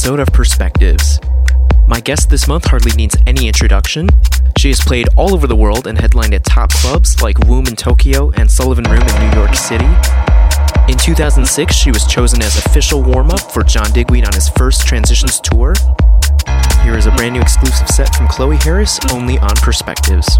episode of Perspectives. My guest this month hardly needs any introduction. She has played all over the world and headlined at top clubs like Womb in Tokyo and Sullivan Room in New York City. In 2006, she was chosen as official warm up for John Digweed on his first Transitions tour. Here is a brand new exclusive set from Chloe Harris, only on Perspectives.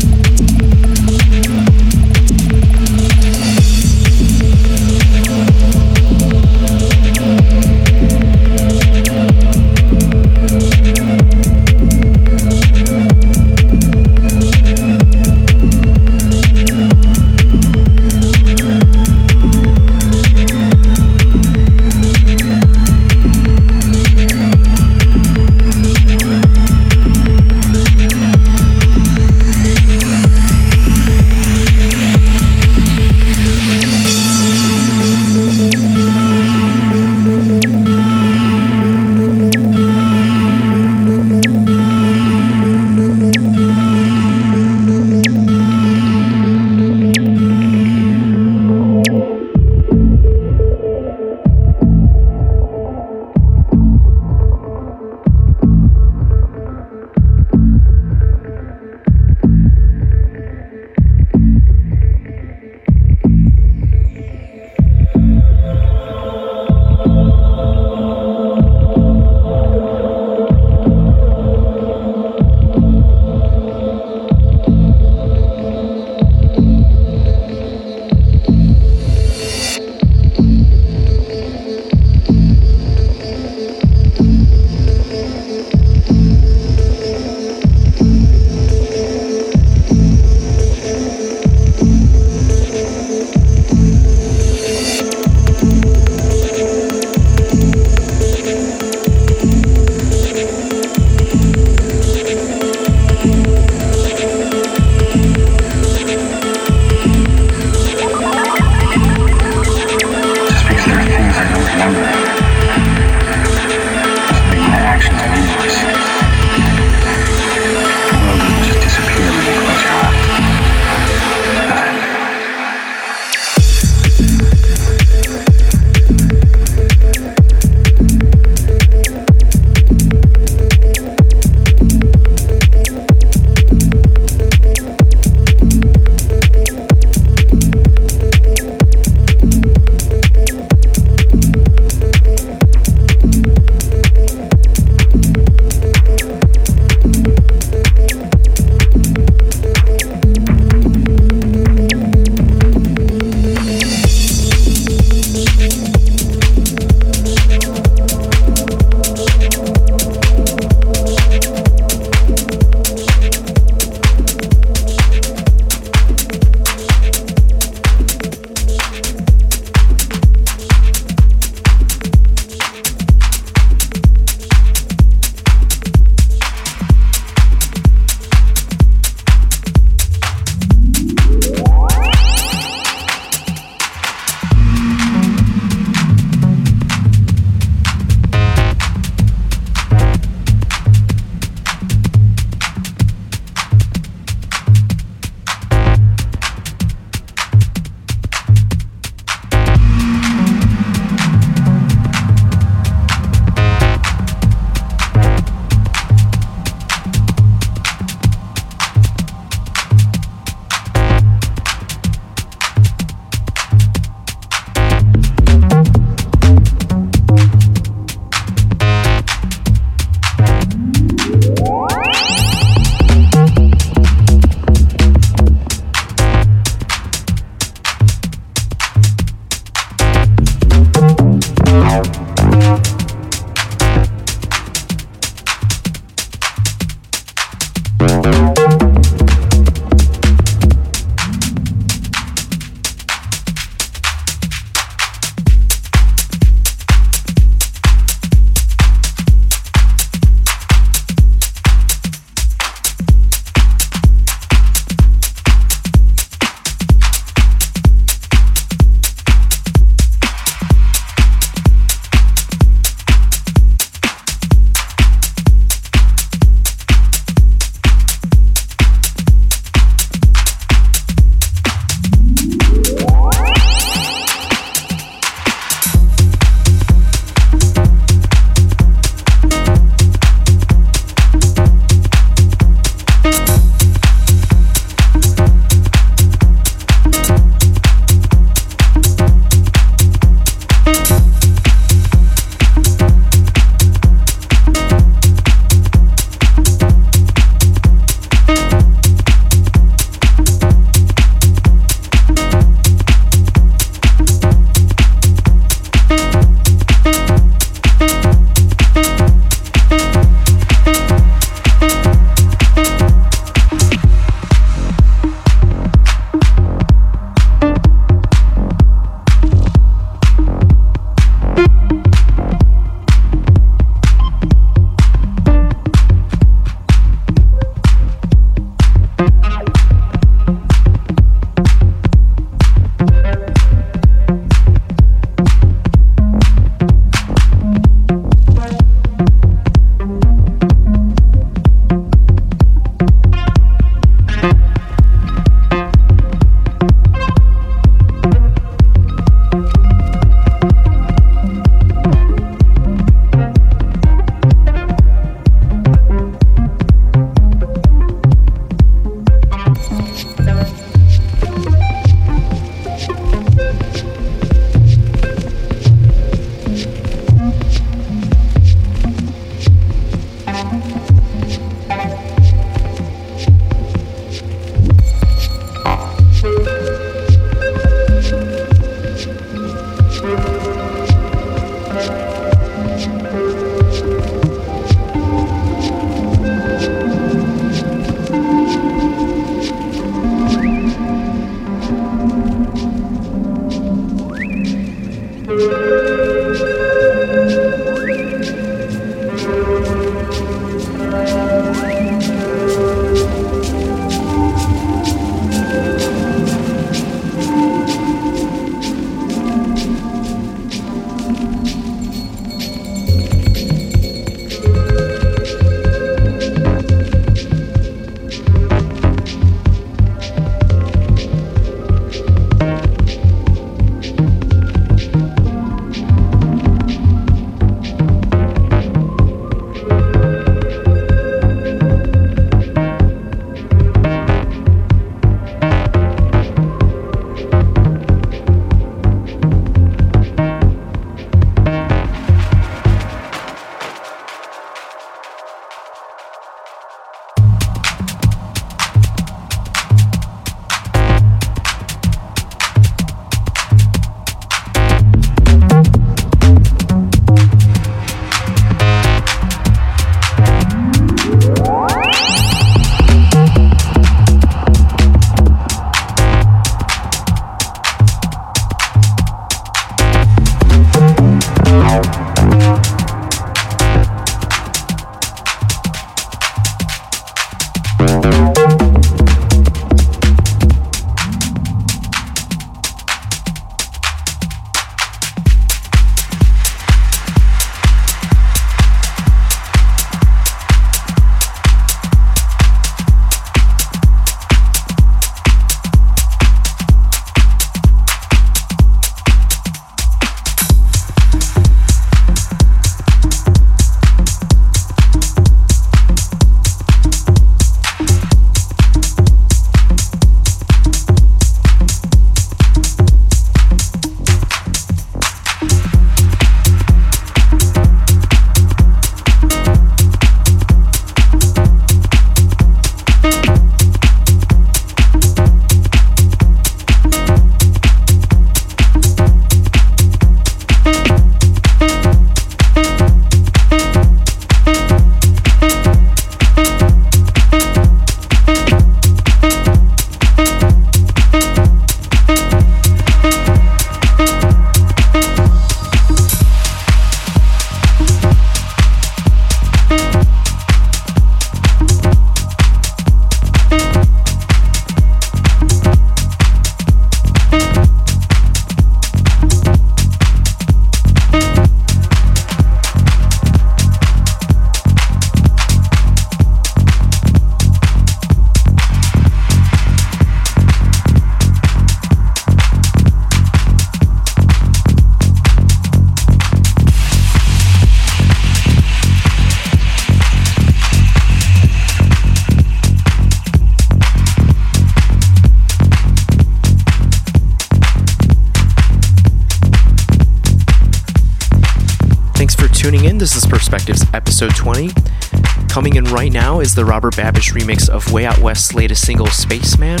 The Robert Babicz remix of Way Out West's latest single, Spaceman.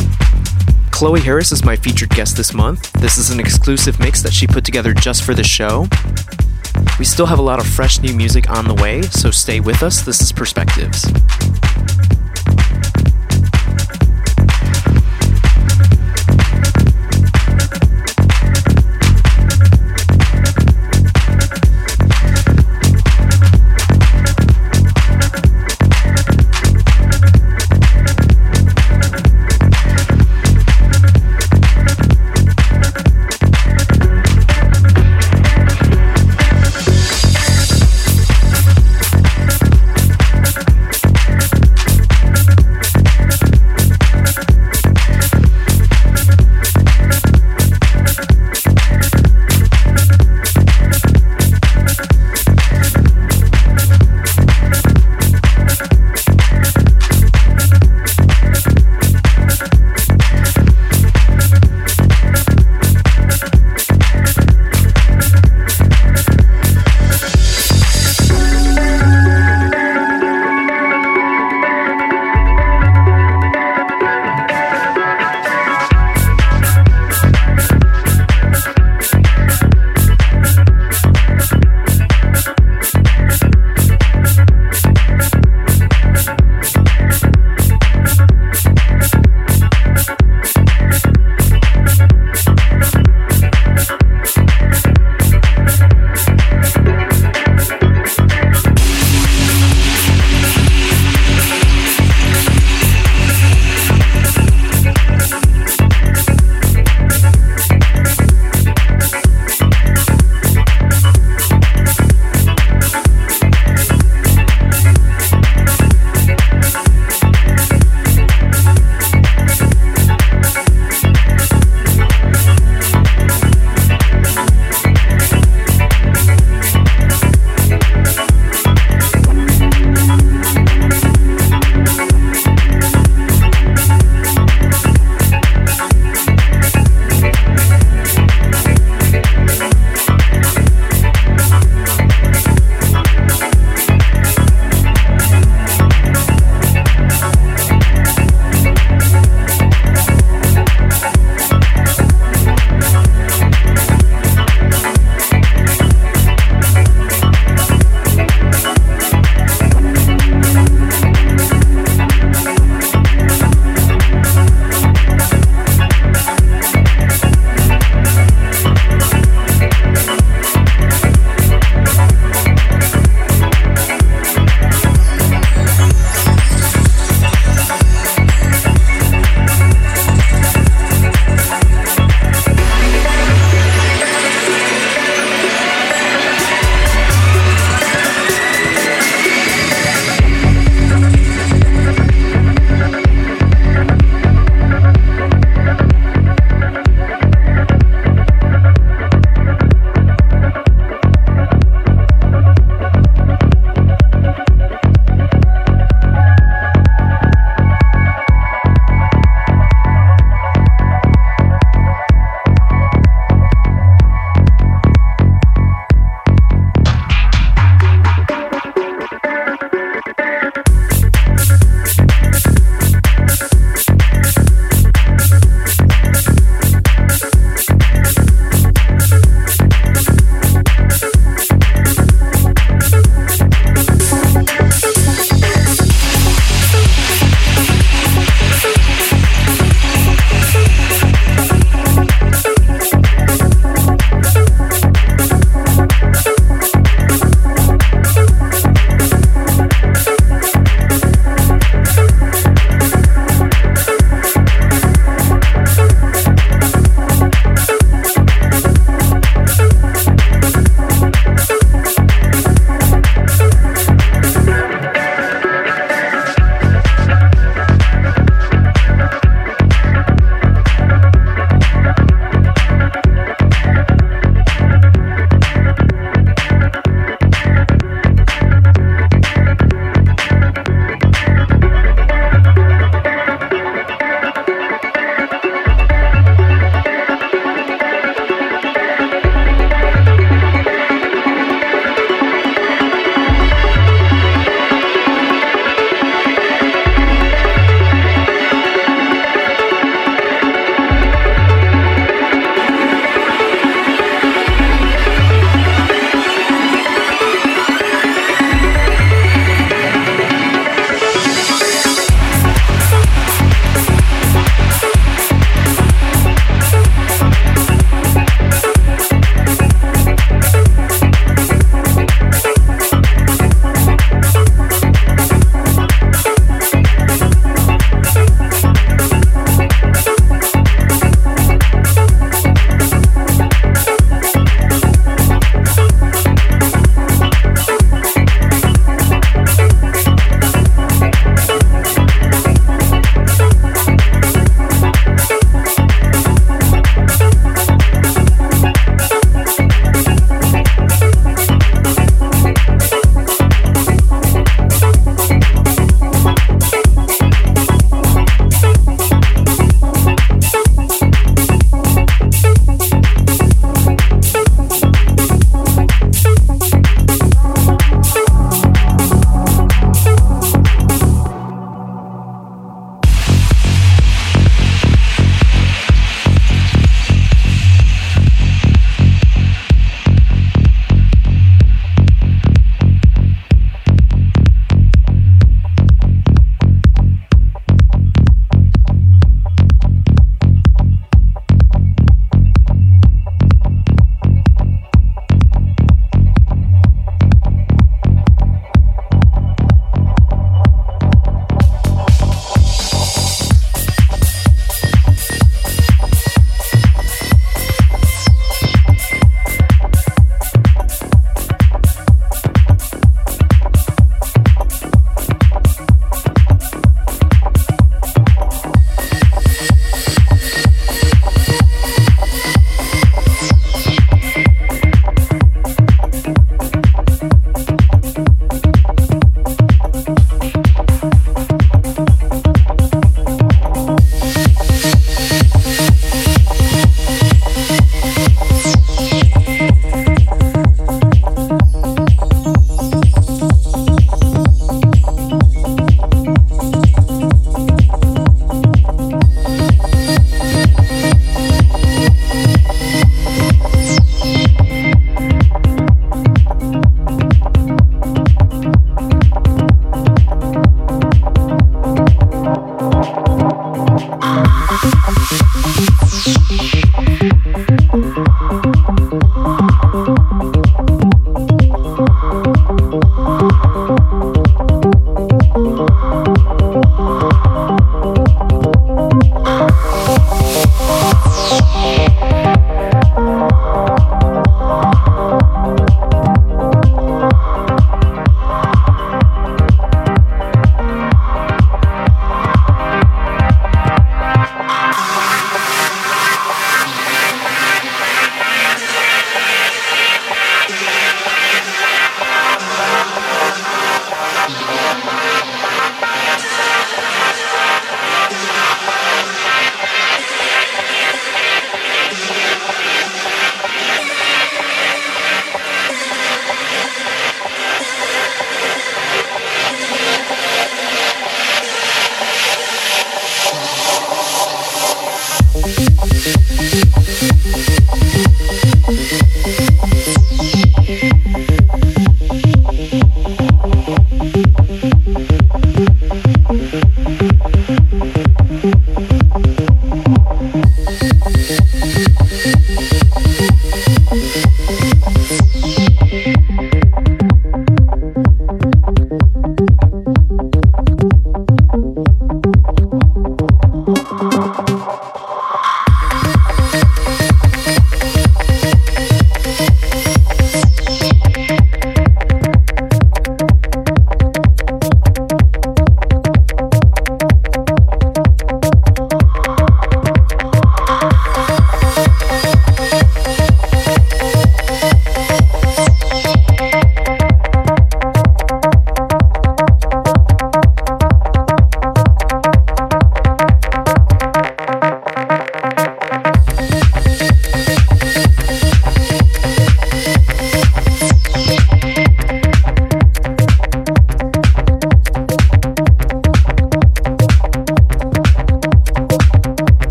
Chloe Harris is my featured guest this month. This is an exclusive mix that she put together just for the show. We still have a lot of fresh new music on the way, so stay with us. This is Perspectives.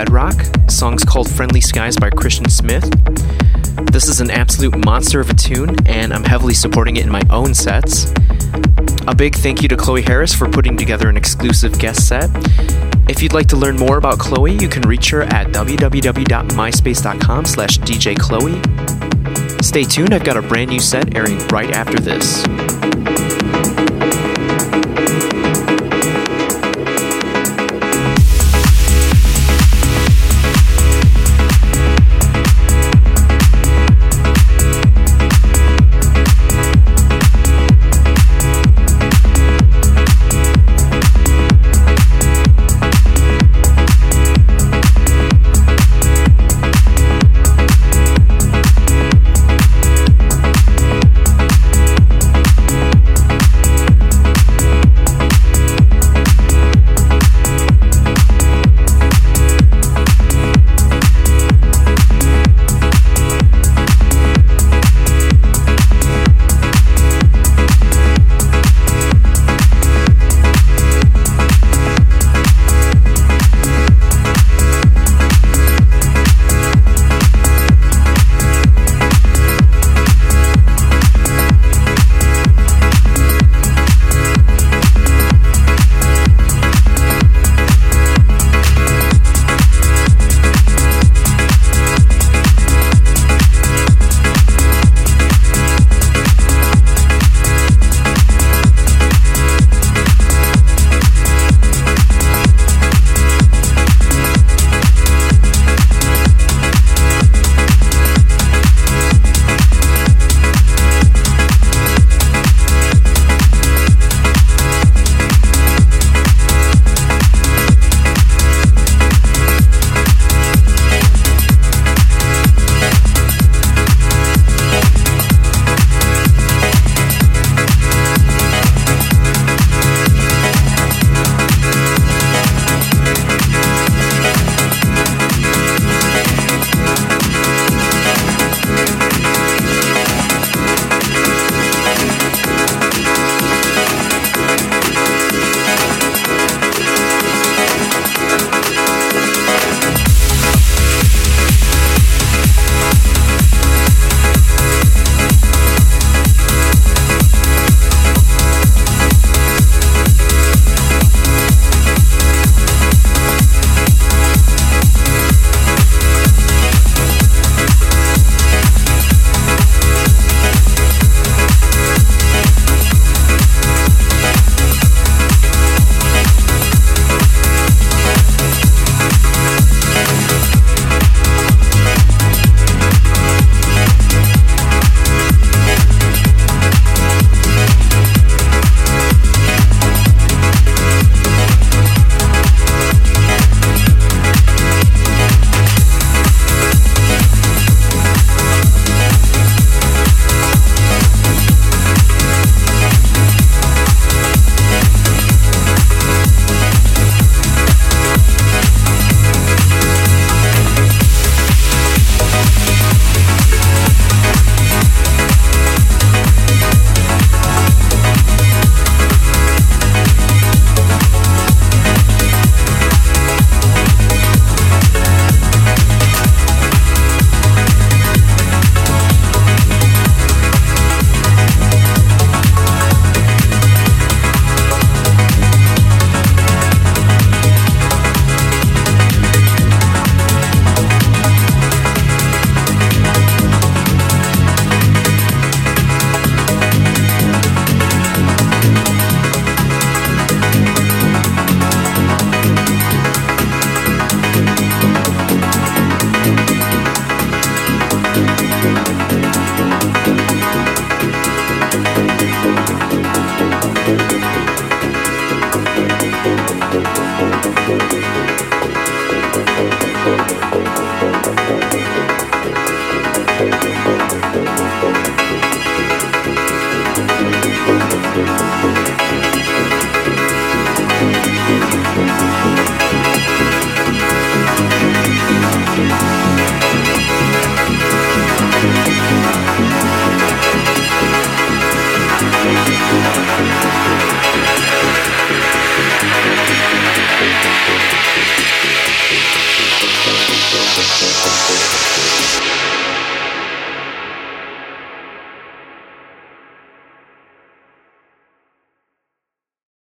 Bedrock. The song's called Friendly Skies by Christian Smith. This is an absolute monster of a tune, and I'm heavily supporting it in my own sets. A big thank you to Chloe Harris for putting together an exclusive guest set. If you'd like to learn more about Chloe, you can reach her at www.myspace.com slash djchloe. Stay tuned, I've got a brand new set airing right after this.